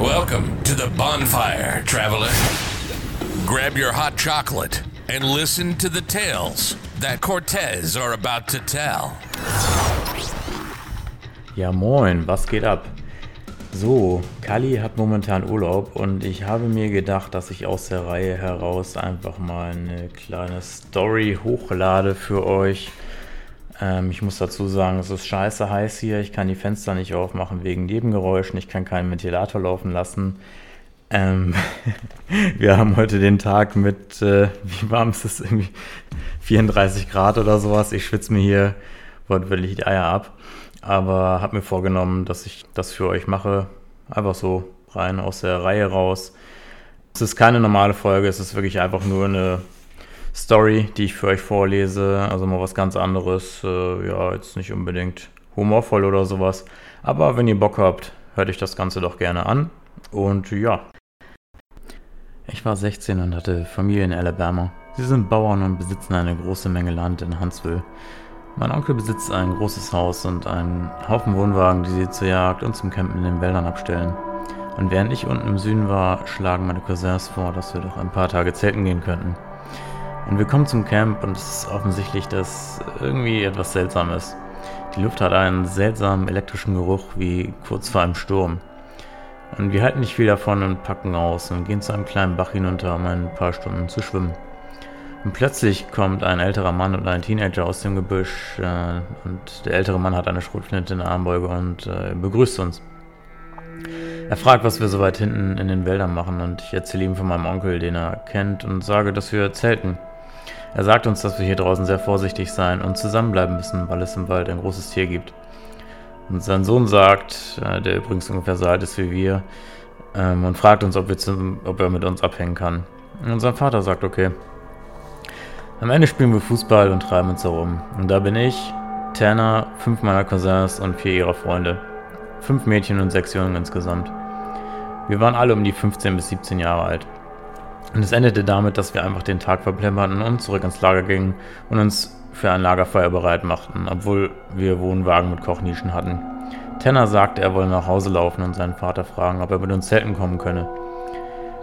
Welcome to the bonfire, traveler. Grab your hot chocolate and listen to the tales that Cortez are about to tell. Ja, moin, was geht ab? So, Kali hat momentan Urlaub und ich habe mir gedacht, dass ich aus der Reihe heraus einfach mal eine kleine Story hochlade für euch. Ähm, ich muss dazu sagen, es ist scheiße heiß hier. Ich kann die Fenster nicht aufmachen wegen Nebengeräuschen. Ich kann keinen Ventilator laufen lassen. Ähm, wir haben heute den Tag mit, äh, wie warm ist es? Irgendwie 34 Grad oder sowas. Ich schwitze mir hier wortwörtlich die Eier ab. Aber habe mir vorgenommen, dass ich das für euch mache. Einfach so rein aus der Reihe raus. Es ist keine normale Folge, es ist wirklich einfach nur eine Story, die ich für euch vorlese. Also mal was ganz anderes. Äh, ja, jetzt nicht unbedingt humorvoll oder sowas. Aber wenn ihr Bock habt, hört euch das Ganze doch gerne an. Und ja. Ich war 16 und hatte Familie in Alabama. Sie sind Bauern und besitzen eine große Menge Land in Huntsville. Mein Onkel besitzt ein großes Haus und einen Haufen Wohnwagen, die sie zur Jagd und zum Campen in den Wäldern abstellen. Und während ich unten im Süden war, schlagen meine Cousins vor, dass wir doch ein paar Tage zelten gehen könnten. Und wir kommen zum Camp und es ist offensichtlich, dass irgendwie etwas seltsam ist. Die Luft hat einen seltsamen elektrischen Geruch wie kurz vor einem Sturm. Und wir halten nicht viel davon und packen aus und gehen zu einem kleinen Bach hinunter, um ein paar Stunden zu schwimmen. Und plötzlich kommt ein älterer Mann und ein Teenager aus dem Gebüsch äh, und der ältere Mann hat eine Schrotflinte in der Armbeuge und äh, begrüßt uns. Er fragt, was wir so weit hinten in den Wäldern machen und ich erzähle ihm von meinem Onkel, den er kennt und sage, dass wir zelten. Er sagt uns, dass wir hier draußen sehr vorsichtig sein und zusammenbleiben müssen, weil es im Wald ein großes Tier gibt. Und sein Sohn sagt, äh, der übrigens ungefähr so alt ist wie wir, ähm, und fragt uns, ob, wir zum, ob er mit uns abhängen kann. Und sein Vater sagt, okay. Am Ende spielen wir Fußball und treiben uns herum. Und da bin ich, Tanner, fünf meiner Cousins und vier ihrer Freunde. Fünf Mädchen und sechs Jungen insgesamt. Wir waren alle um die 15 bis 17 Jahre alt. Und es endete damit, dass wir einfach den Tag verplemperten und zurück ins Lager gingen und uns für ein Lagerfeuer bereit machten, obwohl wir Wohnwagen mit Kochnischen hatten. Tanner sagte, er wolle nach Hause laufen und seinen Vater fragen, ob er mit uns zelten kommen könne.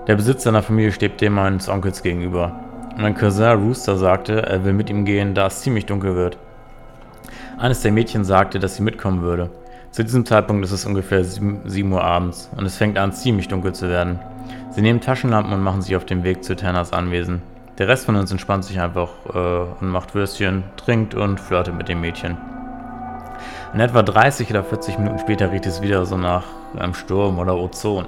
Der Besitz seiner Familie steht dem meines Onkels gegenüber. Mein Cousin Rooster sagte, er will mit ihm gehen, da es ziemlich dunkel wird. Eines der Mädchen sagte, dass sie mitkommen würde. Zu diesem Zeitpunkt ist es ungefähr 7 Uhr abends und es fängt an ziemlich dunkel zu werden. Sie nehmen Taschenlampen und machen sich auf den Weg zu Tanners Anwesen. Der Rest von uns entspannt sich einfach äh, und macht Würstchen, trinkt und flirtet mit dem Mädchen. In etwa 30 oder 40 Minuten später riecht es wieder so nach einem Sturm oder Ozon.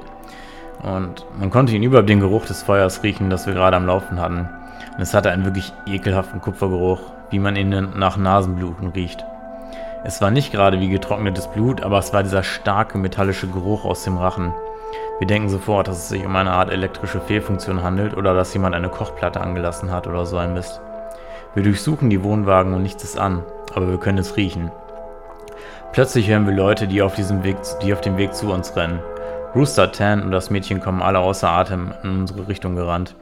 Und man konnte ihn über den Geruch des Feuers riechen, das wir gerade am Laufen hatten. Und es hatte einen wirklich ekelhaften Kupfergeruch, wie man ihn nach Nasenbluten riecht. Es war nicht gerade wie getrocknetes Blut, aber es war dieser starke metallische Geruch aus dem Rachen. Wir denken sofort, dass es sich um eine Art elektrische Fehlfunktion handelt oder dass jemand eine Kochplatte angelassen hat oder so ein Mist. Wir durchsuchen die Wohnwagen und nichts ist an, aber wir können es riechen. Plötzlich hören wir Leute, die auf, diesem Weg, die auf dem Weg zu uns rennen. Rooster, Tan und das Mädchen kommen alle außer Atem in unsere Richtung gerannt.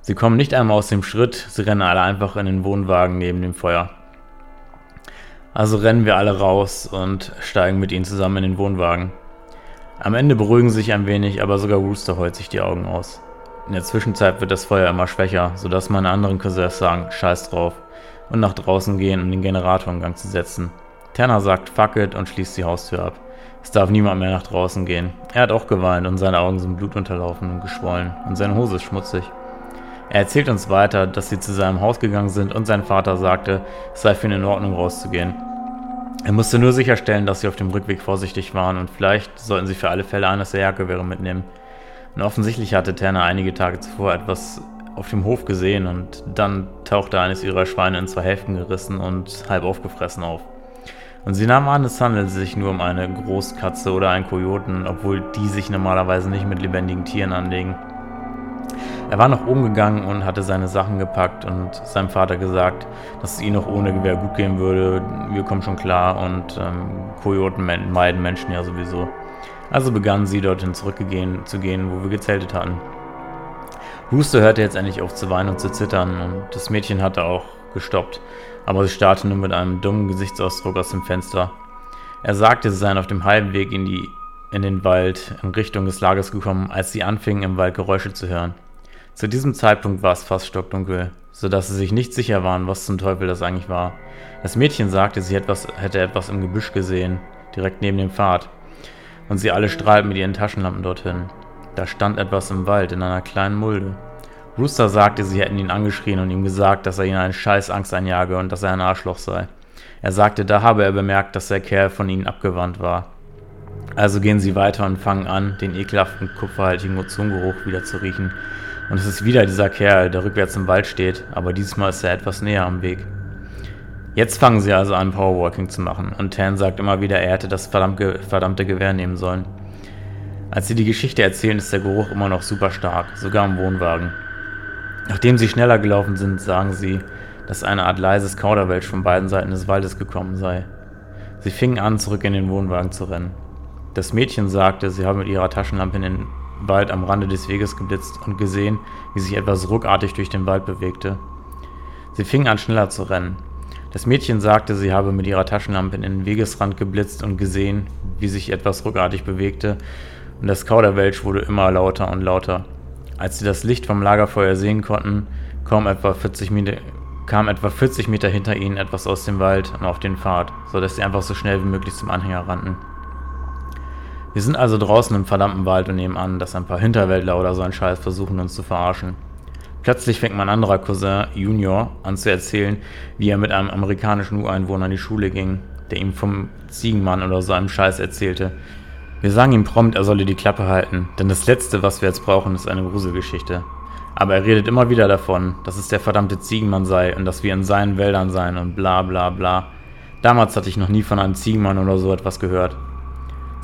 Sie kommen nicht einmal aus dem Schritt, sie rennen alle einfach in den Wohnwagen neben dem Feuer. Also rennen wir alle raus und steigen mit ihnen zusammen in den Wohnwagen. Am Ende beruhigen sie sich ein wenig, aber sogar Rooster heult sich die Augen aus. In der Zwischenzeit wird das Feuer immer schwächer, sodass meine anderen Cousins sagen, scheiß drauf, und nach draußen gehen, um den Generator in Gang zu setzen. Tanner sagt fuck it und schließt die Haustür ab. Es darf niemand mehr nach draußen gehen. Er hat auch geweint und seine Augen sind blutunterlaufen und geschwollen und seine Hose ist schmutzig. Er erzählt uns weiter, dass sie zu seinem Haus gegangen sind und sein Vater sagte, es sei für ihn in Ordnung rauszugehen. Er musste nur sicherstellen, dass sie auf dem Rückweg vorsichtig waren und vielleicht sollten sie für alle Fälle eines der Jagdgewehre mitnehmen. Und offensichtlich hatte Turner einige Tage zuvor etwas auf dem Hof gesehen und dann tauchte eines ihrer Schweine in zwei Hälften gerissen und halb aufgefressen auf. Und sie nahm an, es handelte sich nur um eine Großkatze oder einen Kojoten, obwohl die sich normalerweise nicht mit lebendigen Tieren anlegen. Er war nach oben gegangen und hatte seine Sachen gepackt und seinem Vater gesagt, dass es ihm noch ohne Gewehr gut gehen würde. Wir kommen schon klar und ähm, Kojoten meiden Menschen ja sowieso. Also begannen sie dorthin zurückgehen zu gehen, wo wir gezeltet hatten. Rooster hörte jetzt endlich auf zu weinen und zu zittern und das Mädchen hatte auch gestoppt, aber sie starrte nur mit einem dummen Gesichtsausdruck aus dem Fenster. Er sagte, sie seien auf dem halben Weg in die in den Wald in Richtung des Lagers gekommen, als sie anfingen, im Wald Geräusche zu hören. Zu diesem Zeitpunkt war es fast stockdunkel, sodass sie sich nicht sicher waren, was zum Teufel das eigentlich war. Das Mädchen sagte, sie etwas, hätte etwas im Gebüsch gesehen, direkt neben dem Pfad, und sie alle strahlten mit ihren Taschenlampen dorthin. Da stand etwas im Wald in einer kleinen Mulde. Rooster sagte, sie hätten ihn angeschrien und ihm gesagt, dass er ihnen eine scheiß Angst einjage und dass er ein Arschloch sei. Er sagte, da habe er bemerkt, dass der Kerl von ihnen abgewandt war. Also gehen sie weiter und fangen an, den ekelhaften kupferhaltigen Ozongeruch wieder zu riechen. Und es ist wieder dieser Kerl, der rückwärts im Wald steht, aber diesmal ist er etwas näher am Weg. Jetzt fangen sie also an, Powerwalking zu machen, und Tan sagt immer wieder, er hätte das verdammte, Gewehr nehmen sollen. Als sie die Geschichte erzählen, ist der Geruch immer noch super stark, sogar im Wohnwagen. Nachdem sie schneller gelaufen sind, sagen sie, dass eine Art leises Kauderwelsch von beiden Seiten des Waldes gekommen sei. Sie fingen an, zurück in den Wohnwagen zu rennen. Das Mädchen sagte, sie habe mit ihrer Taschenlampe in den Wald am Rande des Weges geblitzt und gesehen, wie sich etwas ruckartig durch den Wald bewegte. Sie fingen an, schneller zu rennen. Das Mädchen sagte, sie habe mit ihrer Taschenlampe in den Wegesrand geblitzt und gesehen, wie sich etwas ruckartig bewegte, und das Kauderwelsch wurde immer lauter und lauter. Als sie das Licht vom Lagerfeuer sehen konnten, kam etwa 40 Meter, kam etwa 40 Meter hinter ihnen etwas aus dem Wald und auf den Pfad, sodass sie einfach so schnell wie möglich zum Anhänger rannten. Wir sind also draußen im verdammten Wald und nehmen an, dass ein paar Hinterwäldler oder so ein Scheiß versuchen, uns zu verarschen. Plötzlich fängt mein anderer Cousin, Junior, an zu erzählen, wie er mit einem amerikanischen Ureinwohner in die Schule ging, der ihm vom Ziegenmann oder so einem Scheiß erzählte, wir sagen ihm prompt, er solle die Klappe halten, denn das Letzte, was wir jetzt brauchen, ist eine Gruselgeschichte. Aber er redet immer wieder davon, dass es der verdammte Ziegenmann sei und dass wir in seinen Wäldern seien und bla bla bla. Damals hatte ich noch nie von einem Ziegenmann oder so etwas gehört.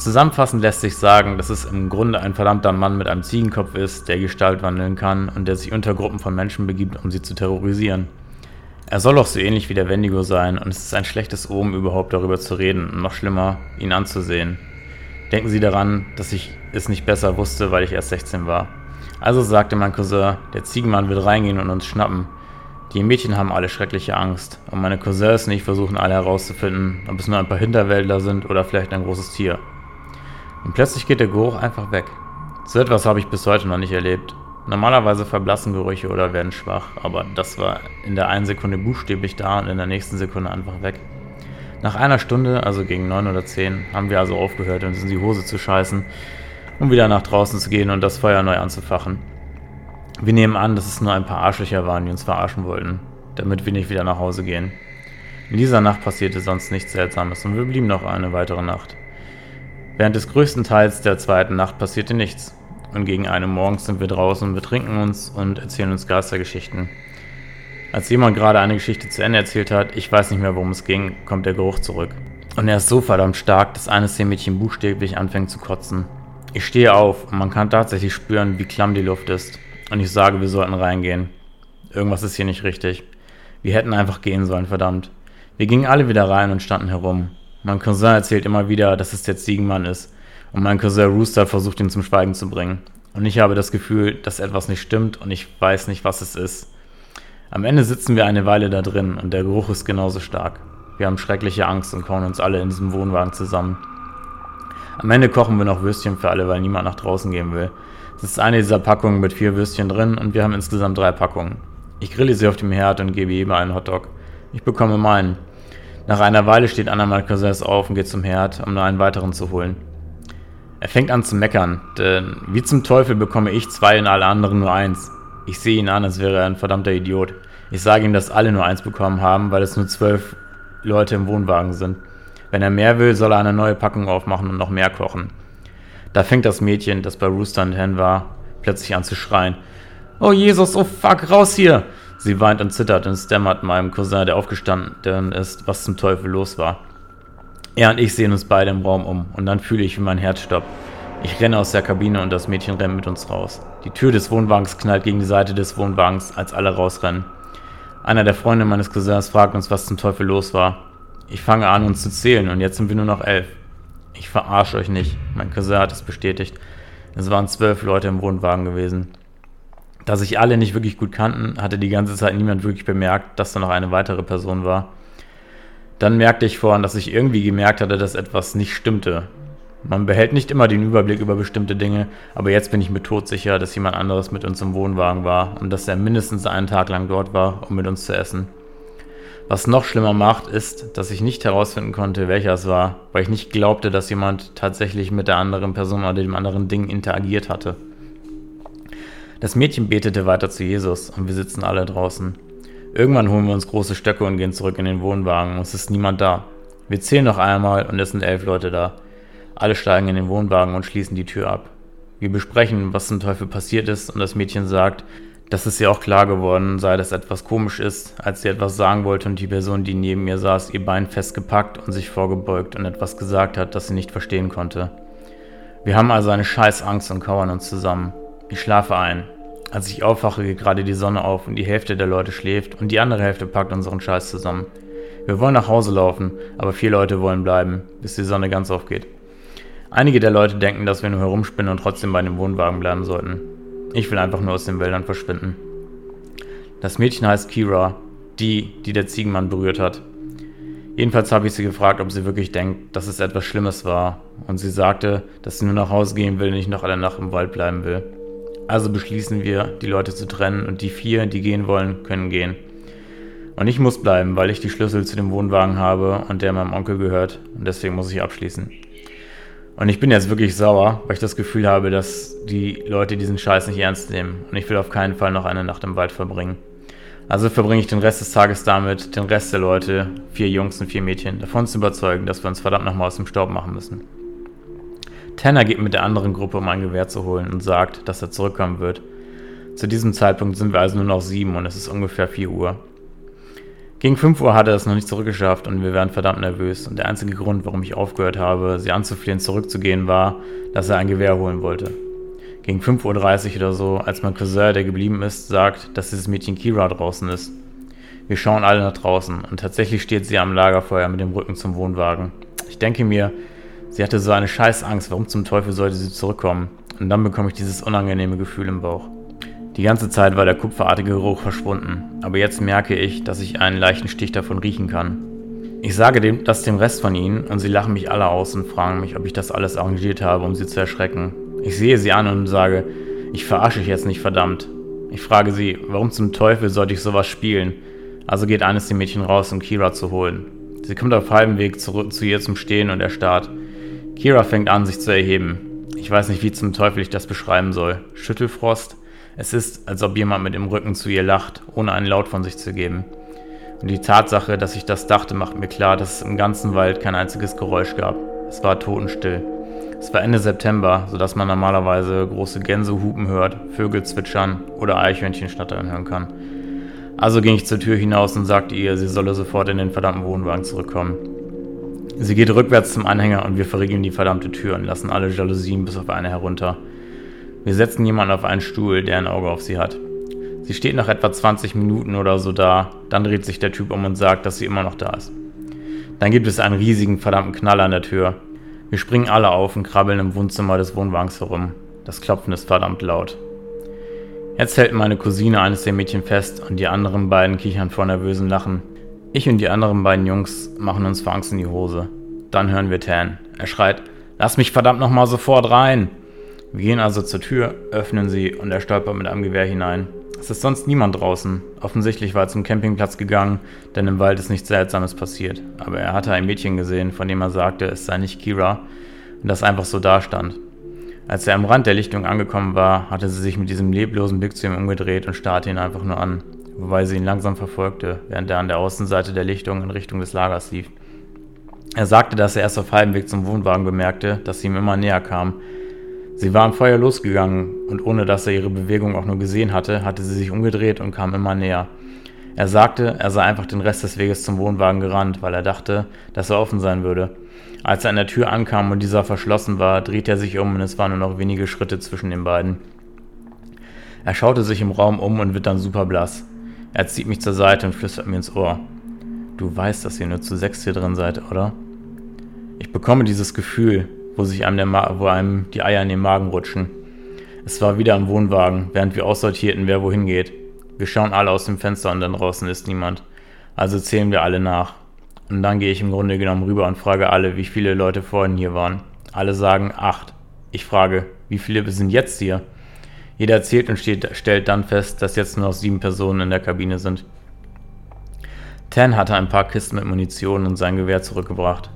Zusammenfassend lässt sich sagen, dass es im Grunde ein verdammter Mann mit einem Ziegenkopf ist, der Gestalt wandeln kann und der sich unter Gruppen von Menschen begibt, um sie zu terrorisieren. Er soll auch so ähnlich wie der Wendigo sein und es ist ein schlechtes Omen überhaupt darüber zu reden und noch schlimmer, ihn anzusehen. Denken Sie daran, dass ich es nicht besser wusste, weil ich erst 16 war. Also sagte mein Cousin, der Ziegenmann wird reingehen und uns schnappen. Die Mädchen haben alle schreckliche Angst und meine Cousins und ich versuchen alle herauszufinden, ob es nur ein paar Hinterwäldler sind oder vielleicht ein großes Tier. Und plötzlich geht der Geruch einfach weg. So etwas habe ich bis heute noch nicht erlebt. Normalerweise verblassen Gerüche oder werden schwach, aber das war in der einen Sekunde buchstäblich da und in der nächsten Sekunde einfach weg. Nach einer Stunde, also gegen neun oder zehn, haben wir also aufgehört, uns in die Hose zu scheißen, um wieder nach draußen zu gehen und das Feuer neu anzufachen. Wir nehmen an, dass es nur ein paar Arschlöcher waren, die uns verarschen wollten, damit wir nicht wieder nach Hause gehen. In dieser Nacht passierte sonst nichts Seltsames und wir blieben noch eine weitere Nacht. Während des größten Teils der zweiten Nacht passierte nichts. Und gegen eine morgens sind wir draußen, betrinken uns und erzählen uns Geistergeschichten. Als jemand gerade eine Geschichte zu Ende erzählt hat, ich weiß nicht mehr, worum es ging, kommt der Geruch zurück. Und er ist so verdammt stark, dass eines der Mädchen buchstäblich anfängt zu kotzen. Ich stehe auf und man kann tatsächlich spüren, wie klamm die Luft ist. Und ich sage, wir sollten reingehen. Irgendwas ist hier nicht richtig. Wir hätten einfach gehen sollen, verdammt. Wir gingen alle wieder rein und standen herum. Mein Cousin erzählt immer wieder, dass es der Ziegenmann ist. Und mein Cousin Rooster versucht ihn zum Schweigen zu bringen. Und ich habe das Gefühl, dass etwas nicht stimmt und ich weiß nicht, was es ist. Am Ende sitzen wir eine Weile da drin und der Geruch ist genauso stark. Wir haben schreckliche Angst und kauen uns alle in diesem Wohnwagen zusammen. Am Ende kochen wir noch Würstchen für alle, weil niemand nach draußen gehen will. Es ist eine dieser Packungen mit vier Würstchen drin und wir haben insgesamt drei Packungen. Ich grille sie auf dem Herd und gebe jedem einen Hotdog. Ich bekomme meinen. Nach einer Weile steht Cousins auf und geht zum Herd, um noch einen weiteren zu holen. Er fängt an zu meckern, denn wie zum Teufel bekomme ich zwei und alle anderen nur eins. Ich sehe ihn an, als wäre er ein verdammter Idiot. Ich sage ihm, dass alle nur eins bekommen haben, weil es nur zwölf Leute im Wohnwagen sind. Wenn er mehr will, soll er eine neue Packung aufmachen und noch mehr kochen. Da fängt das Mädchen, das bei Rooster und Hen war, plötzlich an zu schreien. Oh Jesus, oh fuck, raus hier! Sie weint und zittert und stammert meinem Cousin, der aufgestanden ist, was zum Teufel los war. Er und ich sehen uns beide im Raum um und dann fühle ich, wie mein Herz stoppt. Ich renne aus der Kabine und das Mädchen rennt mit uns raus. Die Tür des Wohnwagens knallt gegen die Seite des Wohnwagens, als alle rausrennen. Einer der Freunde meines Cousins fragt uns, was zum Teufel los war. Ich fange an, uns zu zählen und jetzt sind wir nur noch elf. Ich verarsche euch nicht. Mein Cousin hat es bestätigt. Es waren zwölf Leute im Wohnwagen gewesen. Da sich alle nicht wirklich gut kannten, hatte die ganze Zeit niemand wirklich bemerkt, dass da noch eine weitere Person war. Dann merkte ich vorhin, dass ich irgendwie gemerkt hatte, dass etwas nicht stimmte. Man behält nicht immer den Überblick über bestimmte Dinge, aber jetzt bin ich mir todsicher, dass jemand anderes mit uns im Wohnwagen war und dass er mindestens einen Tag lang dort war, um mit uns zu essen. Was noch schlimmer macht, ist, dass ich nicht herausfinden konnte, welcher es war, weil ich nicht glaubte, dass jemand tatsächlich mit der anderen Person oder dem anderen Ding interagiert hatte. Das Mädchen betete weiter zu Jesus und wir sitzen alle draußen. Irgendwann holen wir uns große Stöcke und gehen zurück in den Wohnwagen. Es ist niemand da. Wir zählen noch einmal und es sind elf Leute da. Alle steigen in den Wohnwagen und schließen die Tür ab. Wir besprechen, was zum Teufel passiert ist und das Mädchen sagt, dass es ihr auch klar geworden sei, dass etwas komisch ist, als sie etwas sagen wollte und die Person, die neben ihr saß, ihr Bein festgepackt und sich vorgebeugt und etwas gesagt hat, das sie nicht verstehen konnte. Wir haben also eine scheiß Angst und kauern uns zusammen. Ich schlafe ein. Als ich aufwache, geht gerade die Sonne auf und die Hälfte der Leute schläft und die andere Hälfte packt unseren Scheiß zusammen. Wir wollen nach Hause laufen, aber vier Leute wollen bleiben, bis die Sonne ganz aufgeht. Einige der Leute denken, dass wir nur herumspinnen und trotzdem bei dem Wohnwagen bleiben sollten. Ich will einfach nur aus den Wäldern verschwinden. Das Mädchen heißt Kira, die, die der Ziegenmann berührt hat. Jedenfalls habe ich sie gefragt, ob sie wirklich denkt, dass es etwas Schlimmes war. Und sie sagte, dass sie nur nach Hause gehen will und nicht noch alle Nacht im Wald bleiben will. Also beschließen wir, die Leute zu trennen und die vier, die gehen wollen, können gehen. Und ich muss bleiben, weil ich die Schlüssel zu dem Wohnwagen habe und der meinem Onkel gehört. Und deswegen muss ich abschließen. Und ich bin jetzt wirklich sauer, weil ich das Gefühl habe, dass die Leute diesen Scheiß nicht ernst nehmen. Und ich will auf keinen Fall noch eine Nacht im Wald verbringen. Also verbringe ich den Rest des Tages damit, den Rest der Leute, vier Jungs und vier Mädchen, davon zu überzeugen, dass wir uns verdammt nochmal aus dem Staub machen müssen. Tanner geht mit der anderen Gruppe, um ein Gewehr zu holen und sagt, dass er zurückkommen wird. Zu diesem Zeitpunkt sind wir also nur noch sieben und es ist ungefähr vier Uhr. Gegen 5 Uhr hat er es noch nicht zurückgeschafft und wir waren verdammt nervös. Und der einzige Grund, warum ich aufgehört habe, sie anzuflehen, zurückzugehen, war, dass er ein Gewehr holen wollte. Gegen 5.30 Uhr oder so, als mein Cousin, der geblieben ist, sagt, dass dieses Mädchen Kira draußen ist. Wir schauen alle nach draußen und tatsächlich steht sie am Lagerfeuer mit dem Rücken zum Wohnwagen. Ich denke mir, sie hatte so eine Scheißangst, warum zum Teufel sollte sie zurückkommen? Und dann bekomme ich dieses unangenehme Gefühl im Bauch. Die ganze Zeit war der kupferartige Geruch verschwunden, aber jetzt merke ich, dass ich einen leichten Stich davon riechen kann. Ich sage dem, das dem Rest von ihnen und sie lachen mich alle aus und fragen mich, ob ich das alles arrangiert habe, um sie zu erschrecken. Ich sehe sie an und sage, ich verarsche dich jetzt nicht verdammt. Ich frage sie, warum zum Teufel sollte ich sowas spielen? Also geht eines der Mädchen raus, um Kira zu holen. Sie kommt auf halbem Weg zurück zu ihr zum Stehen und erstarrt. Kira fängt an, sich zu erheben. Ich weiß nicht, wie zum Teufel ich das beschreiben soll. Schüttelfrost? Es ist, als ob jemand mit dem Rücken zu ihr lacht, ohne einen Laut von sich zu geben. Und die Tatsache, dass ich das dachte, macht mir klar, dass es im ganzen Wald kein einziges Geräusch gab. Es war totenstill. Es war Ende September, sodass man normalerweise große Gänse hupen hört, Vögel zwitschern oder Eichhörnchen schnattern hören kann. Also ging ich zur Tür hinaus und sagte ihr, sie solle sofort in den verdammten Wohnwagen zurückkommen. Sie geht rückwärts zum Anhänger und wir verriegeln die verdammte Tür und lassen alle Jalousien bis auf eine herunter. Wir setzen jemanden auf einen Stuhl, der ein Auge auf sie hat. Sie steht nach etwa 20 Minuten oder so da, dann dreht sich der Typ um und sagt, dass sie immer noch da ist. Dann gibt es einen riesigen verdammten Knall an der Tür. Wir springen alle auf und krabbeln im Wohnzimmer des Wohnwagens herum. Das Klopfen ist verdammt laut. Jetzt hält meine Cousine eines der Mädchen fest und die anderen beiden kichern vor nervösem Lachen. Ich und die anderen beiden Jungs machen uns vor Angst in die Hose. Dann hören wir Tan. Er schreit, lass mich verdammt nochmal sofort rein! Wir gehen also zur Tür, öffnen sie und er stolpert mit einem Gewehr hinein. Es ist sonst niemand draußen. Offensichtlich war er zum Campingplatz gegangen, denn im Wald ist nichts Seltsames passiert. Aber er hatte ein Mädchen gesehen, von dem er sagte, es sei nicht Kira und das einfach so dastand. Als er am Rand der Lichtung angekommen war, hatte sie sich mit diesem leblosen Blick zu ihm umgedreht und starrte ihn einfach nur an, wobei sie ihn langsam verfolgte, während er an der Außenseite der Lichtung in Richtung des Lagers lief. Er sagte, dass er erst auf halbem Weg zum Wohnwagen bemerkte, dass sie ihm immer näher kam Sie war am Feuer losgegangen und ohne dass er ihre Bewegung auch nur gesehen hatte, hatte sie sich umgedreht und kam immer näher. Er sagte, er sei einfach den Rest des Weges zum Wohnwagen gerannt, weil er dachte, dass er offen sein würde. Als er an der Tür ankam und dieser verschlossen war, drehte er sich um und es waren nur noch wenige Schritte zwischen den beiden. Er schaute sich im Raum um und wird dann super blass. Er zieht mich zur Seite und flüstert mir ins Ohr. Du weißt, dass ihr nur zu sechs hier drin seid, oder? Ich bekomme dieses Gefühl, wo sich einem, wo einem die Eier in den Magen rutschen. Es war wieder am Wohnwagen, während wir aussortierten, wer wohin geht. Wir schauen alle aus dem Fenster und dann draußen ist niemand. Also zählen wir alle nach. Und dann gehe ich im Grunde genommen rüber und frage alle, wie viele Leute vorhin hier waren. Alle sagen acht. Ich frage, wie viele sind jetzt hier? Jeder erzählt und steht, stellt dann fest, dass jetzt nur noch sieben Personen in der Kabine sind. Tan hatte ein paar Kisten mit Munition und sein Gewehr zurückgebracht.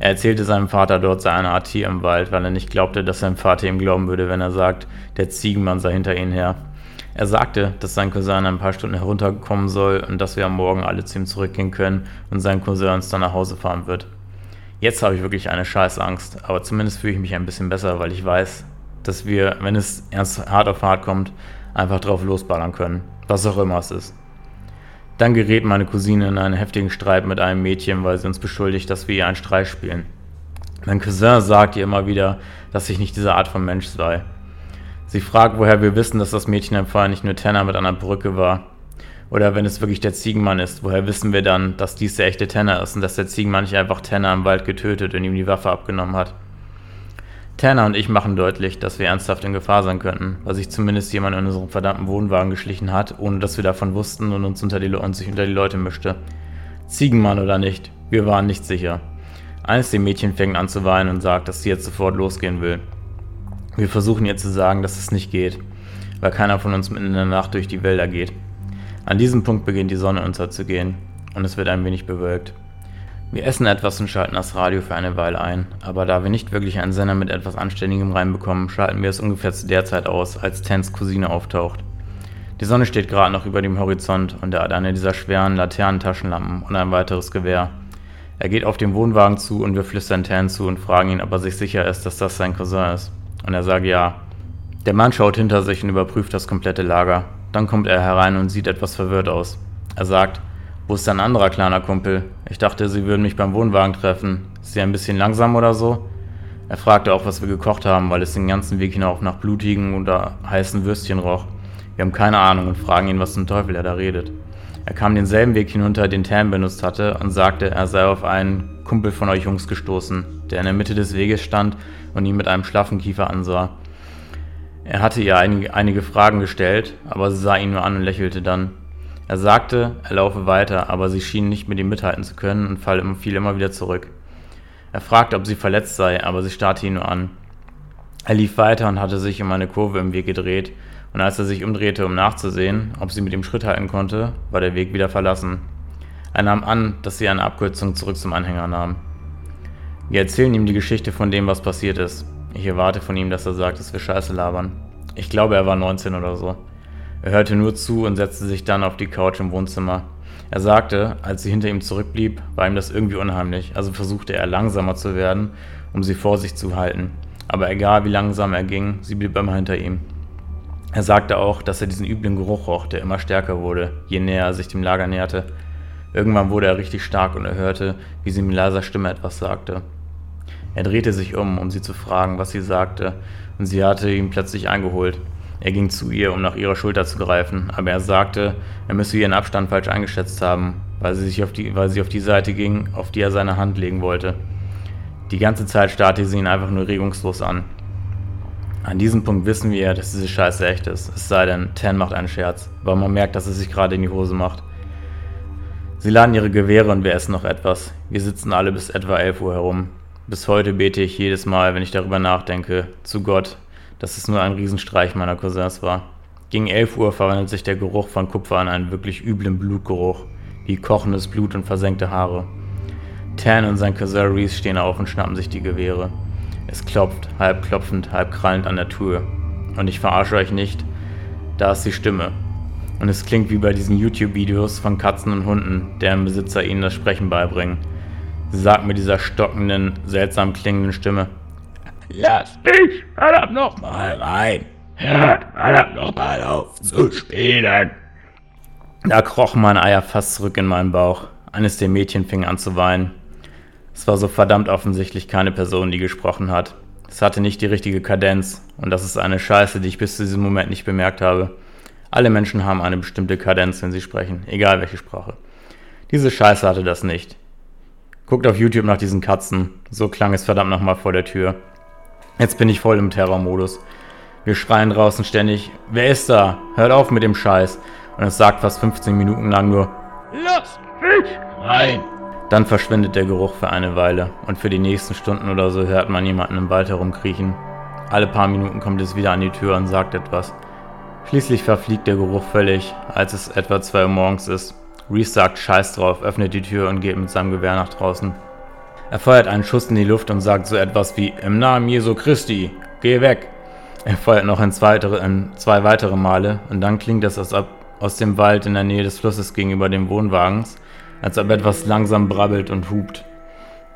Er erzählte seinem Vater, dort sei eine Art Tier im Wald, weil er nicht glaubte, dass sein Vater ihm glauben würde, wenn er sagt, der Ziegenmann sei hinter ihnen her. Er sagte, dass sein Cousin ein paar Stunden herunterkommen soll und dass wir am Morgen alle zu ihm zurückgehen können und sein Cousin uns dann nach Hause fahren wird. Jetzt habe ich wirklich eine Scheißangst, aber zumindest fühle ich mich ein bisschen besser, weil ich weiß, dass wir, wenn es ernst hart auf hart kommt, einfach drauf losballern können, was auch immer es ist. Dann gerät meine Cousine in einen heftigen Streit mit einem Mädchen, weil sie uns beschuldigt, dass wir ihr einen Streich spielen. Mein Cousin sagt ihr immer wieder, dass ich nicht diese Art von Mensch sei. Sie fragt, woher wir wissen, dass das Mädchen im Fall nicht nur Tenner mit einer Brücke war. Oder wenn es wirklich der Ziegenmann ist, woher wissen wir dann, dass dies der echte Tenner ist und dass der Ziegenmann nicht einfach Tenner im Wald getötet und ihm die Waffe abgenommen hat? Tanner und ich machen deutlich, dass wir ernsthaft in Gefahr sein könnten, weil sich zumindest jemand in unseren verdammten Wohnwagen geschlichen hat, ohne dass wir davon wussten und uns unter die, und sich unter die Leute mischte. Ziegenmann oder nicht, wir waren nicht sicher. Eines der Mädchen fängt an zu weinen und sagt, dass sie jetzt sofort losgehen will. Wir versuchen ihr zu sagen, dass es nicht geht, weil keiner von uns mitten in der Nacht durch die Wälder geht. An diesem Punkt beginnt die Sonne unterzugehen und es wird ein wenig bewölkt. Wir essen etwas und schalten das Radio für eine Weile ein, aber da wir nicht wirklich einen Sender mit etwas Anständigem reinbekommen, schalten wir es ungefähr zu der Zeit aus, als Tans Cousine auftaucht. Die Sonne steht gerade noch über dem Horizont und er hat eine dieser schweren Laternentaschenlampen und ein weiteres Gewehr. Er geht auf den Wohnwagen zu und wir flüstern Tan zu und fragen ihn, ob er sich sicher ist, dass das sein Cousin ist. Und er sagt ja. Der Mann schaut hinter sich und überprüft das komplette Lager. Dann kommt er herein und sieht etwas verwirrt aus. Er sagt, wo ist dein anderer kleiner Kumpel? Ich dachte, sie würden mich beim Wohnwagen treffen. Ist sie ein bisschen langsam oder so? Er fragte auch, was wir gekocht haben, weil es den ganzen Weg hinauf nach blutigen oder heißen Würstchen roch. Wir haben keine Ahnung und fragen ihn, was zum Teufel er da redet. Er kam denselben Weg hinunter, den Tam benutzt hatte, und sagte, er sei auf einen Kumpel von euch Jungs gestoßen, der in der Mitte des Weges stand und ihn mit einem schlaffen Kiefer ansah. Er hatte ihr einige, einige Fragen gestellt, aber sie sah ihn nur an und lächelte dann. Er sagte, er laufe weiter, aber sie schien nicht mit ihm mithalten zu können und fiel immer wieder zurück. Er fragte, ob sie verletzt sei, aber sie starrte ihn nur an. Er lief weiter und hatte sich um eine Kurve im Weg gedreht, und als er sich umdrehte, um nachzusehen, ob sie mit ihm Schritt halten konnte, war der Weg wieder verlassen. Er nahm an, dass sie eine Abkürzung zurück zum Anhänger nahm. Wir erzählen ihm die Geschichte von dem, was passiert ist. Ich erwarte von ihm, dass er sagt, dass wir Scheiße labern. Ich glaube, er war 19 oder so. Er hörte nur zu und setzte sich dann auf die Couch im Wohnzimmer. Er sagte, als sie hinter ihm zurückblieb, war ihm das irgendwie unheimlich, also versuchte er langsamer zu werden, um sie vor sich zu halten. Aber egal wie langsam er ging, sie blieb immer hinter ihm. Er sagte auch, dass er diesen üblen Geruch roch, der immer stärker wurde, je näher er sich dem Lager näherte. Irgendwann wurde er richtig stark und er hörte, wie sie mit leiser Stimme etwas sagte. Er drehte sich um, um sie zu fragen, was sie sagte, und sie hatte ihn plötzlich eingeholt. Er ging zu ihr, um nach ihrer Schulter zu greifen, aber er sagte, er müsse ihren Abstand falsch eingeschätzt haben, weil sie, sich auf die, weil sie auf die Seite ging, auf die er seine Hand legen wollte. Die ganze Zeit starrte sie ihn einfach nur regungslos an. An diesem Punkt wissen wir, dass diese Scheiße echt ist, es sei denn, Tan macht einen Scherz, weil man merkt, dass er sich gerade in die Hose macht. Sie laden ihre Gewehre und wir essen noch etwas. Wir sitzen alle bis etwa 11 Uhr herum. Bis heute bete ich jedes Mal, wenn ich darüber nachdenke, zu Gott, dass es nur ein Riesenstreich meiner Cousins war. Gegen 11 Uhr verwandelt sich der Geruch von Kupfer in einen wirklich üblen Blutgeruch, wie kochendes Blut und versenkte Haare. Tan und sein Cousin Reese stehen auf und schnappen sich die Gewehre. Es klopft, halb klopfend, halb krallend an der Tür. Und ich verarsche euch nicht, da ist die Stimme. Und es klingt wie bei diesen YouTube-Videos von Katzen und Hunden, deren Besitzer ihnen das Sprechen beibringen. Sie sagt mit dieser stockenden, seltsam klingenden Stimme, Lass mich verdammt nochmal rein. Hört verdammt nochmal auf zu spielen. Da krochen meine Eier fast zurück in meinen Bauch. Eines der Mädchen fing an zu weinen. Es war so verdammt offensichtlich keine Person, die gesprochen hat. Es hatte nicht die richtige Kadenz und das ist eine Scheiße, die ich bis zu diesem Moment nicht bemerkt habe. Alle Menschen haben eine bestimmte Kadenz, wenn sie sprechen, egal welche Sprache. Diese Scheiße hatte das nicht. Guckt auf YouTube nach diesen Katzen. So klang es verdammt nochmal vor der Tür. Jetzt bin ich voll im Terrormodus. Wir schreien draußen ständig, wer ist da? Hört auf mit dem Scheiß. Und es sagt fast 15 Minuten lang nur, Lass mich rein. Dann verschwindet der Geruch für eine Weile und für die nächsten Stunden oder so hört man jemanden im Wald herumkriechen. Alle paar Minuten kommt es wieder an die Tür und sagt etwas. Schließlich verfliegt der Geruch völlig, als es etwa 2 Uhr morgens ist. Reese sagt Scheiß drauf, öffnet die Tür und geht mit seinem Gewehr nach draußen. Er feuert einen Schuss in die Luft und sagt so etwas wie Im Namen Jesu Christi, geh weg. Er feuert noch in zwei, in zwei weitere Male und dann klingt es, ob aus dem Wald in der Nähe des Flusses gegenüber dem Wohnwagens als ob etwas langsam brabbelt und hupt.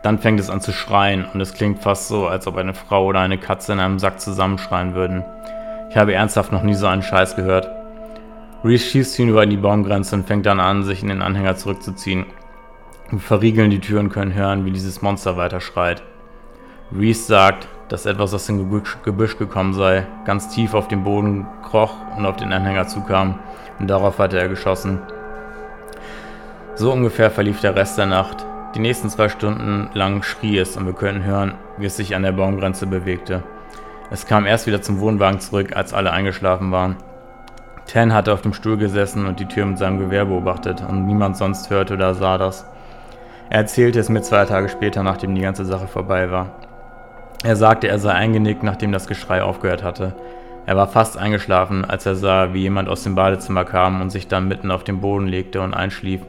Dann fängt es an zu schreien und es klingt fast so, als ob eine Frau oder eine Katze in einem Sack zusammenschreien würden. Ich habe ernsthaft noch nie so einen Scheiß gehört. Reese schießt hinüber in die Baumgrenze und fängt dann an, sich in den Anhänger zurückzuziehen. Verriegeln die Tür und können hören, wie dieses Monster weiter schreit. Reese sagt, dass etwas aus dem Gebüsch gekommen sei, ganz tief auf den Boden kroch und auf den Anhänger zukam, und darauf hatte er geschossen. So ungefähr verlief der Rest der Nacht. Die nächsten zwei Stunden lang schrie es und wir könnten hören, wie es sich an der Baumgrenze bewegte. Es kam erst wieder zum Wohnwagen zurück, als alle eingeschlafen waren. Tan hatte auf dem Stuhl gesessen und die Tür mit seinem Gewehr beobachtet und niemand sonst hörte oder sah das. Er erzählte es mir zwei Tage später, nachdem die ganze Sache vorbei war. Er sagte, er sei eingenickt, nachdem das Geschrei aufgehört hatte. Er war fast eingeschlafen, als er sah, wie jemand aus dem Badezimmer kam und sich dann mitten auf den Boden legte und einschlief.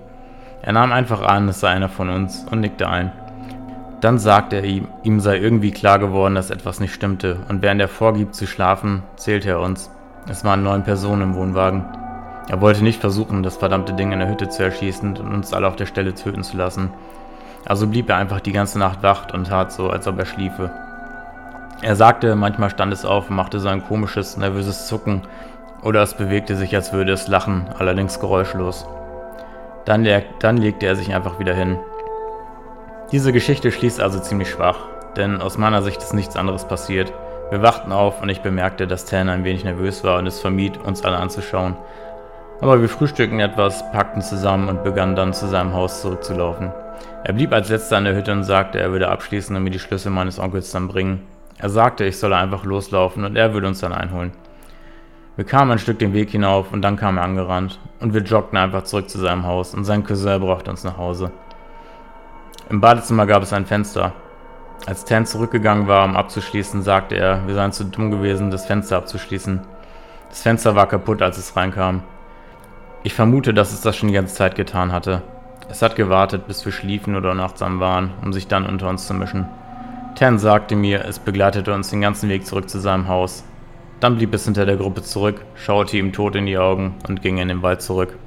Er nahm einfach an, es sei einer von uns und nickte ein. Dann sagte er ihm, ihm sei irgendwie klar geworden, dass etwas nicht stimmte, und während er vorgibt zu schlafen, zählte er uns. Es waren neun Personen im Wohnwagen. Er wollte nicht versuchen, das verdammte Ding in der Hütte zu erschießen und uns alle auf der Stelle töten zu lassen. Also blieb er einfach die ganze Nacht wach und tat so, als ob er schliefe. Er sagte, manchmal stand es auf und machte so ein komisches, nervöses Zucken, oder es bewegte sich, als würde es lachen, allerdings geräuschlos. Dann, dann legte er sich einfach wieder hin. Diese Geschichte schließt also ziemlich schwach, denn aus meiner Sicht ist nichts anderes passiert. Wir wachten auf und ich bemerkte, dass Tan ein wenig nervös war und es vermied, uns alle anzuschauen. Aber wir frühstückten etwas, packten zusammen und begannen dann zu seinem Haus zurückzulaufen. Er blieb als letzter in der Hütte und sagte, er würde abschließen und mir die Schlüssel meines Onkels dann bringen. Er sagte, ich solle einfach loslaufen und er würde uns dann einholen. Wir kamen ein Stück den Weg hinauf und dann kam er angerannt und wir joggten einfach zurück zu seinem Haus und sein Cousin brachte uns nach Hause. Im Badezimmer gab es ein Fenster. Als Tan zurückgegangen war, um abzuschließen, sagte er, wir seien zu dumm gewesen, das Fenster abzuschließen. Das Fenster war kaputt, als es reinkam. Ich vermute, dass es das schon die ganze Zeit getan hatte. Es hat gewartet, bis wir schliefen oder nachtsam waren, um sich dann unter uns zu mischen. Tan sagte mir, es begleitete uns den ganzen Weg zurück zu seinem Haus. Dann blieb es hinter der Gruppe zurück, schaute ihm tot in die Augen und ging in den Wald zurück.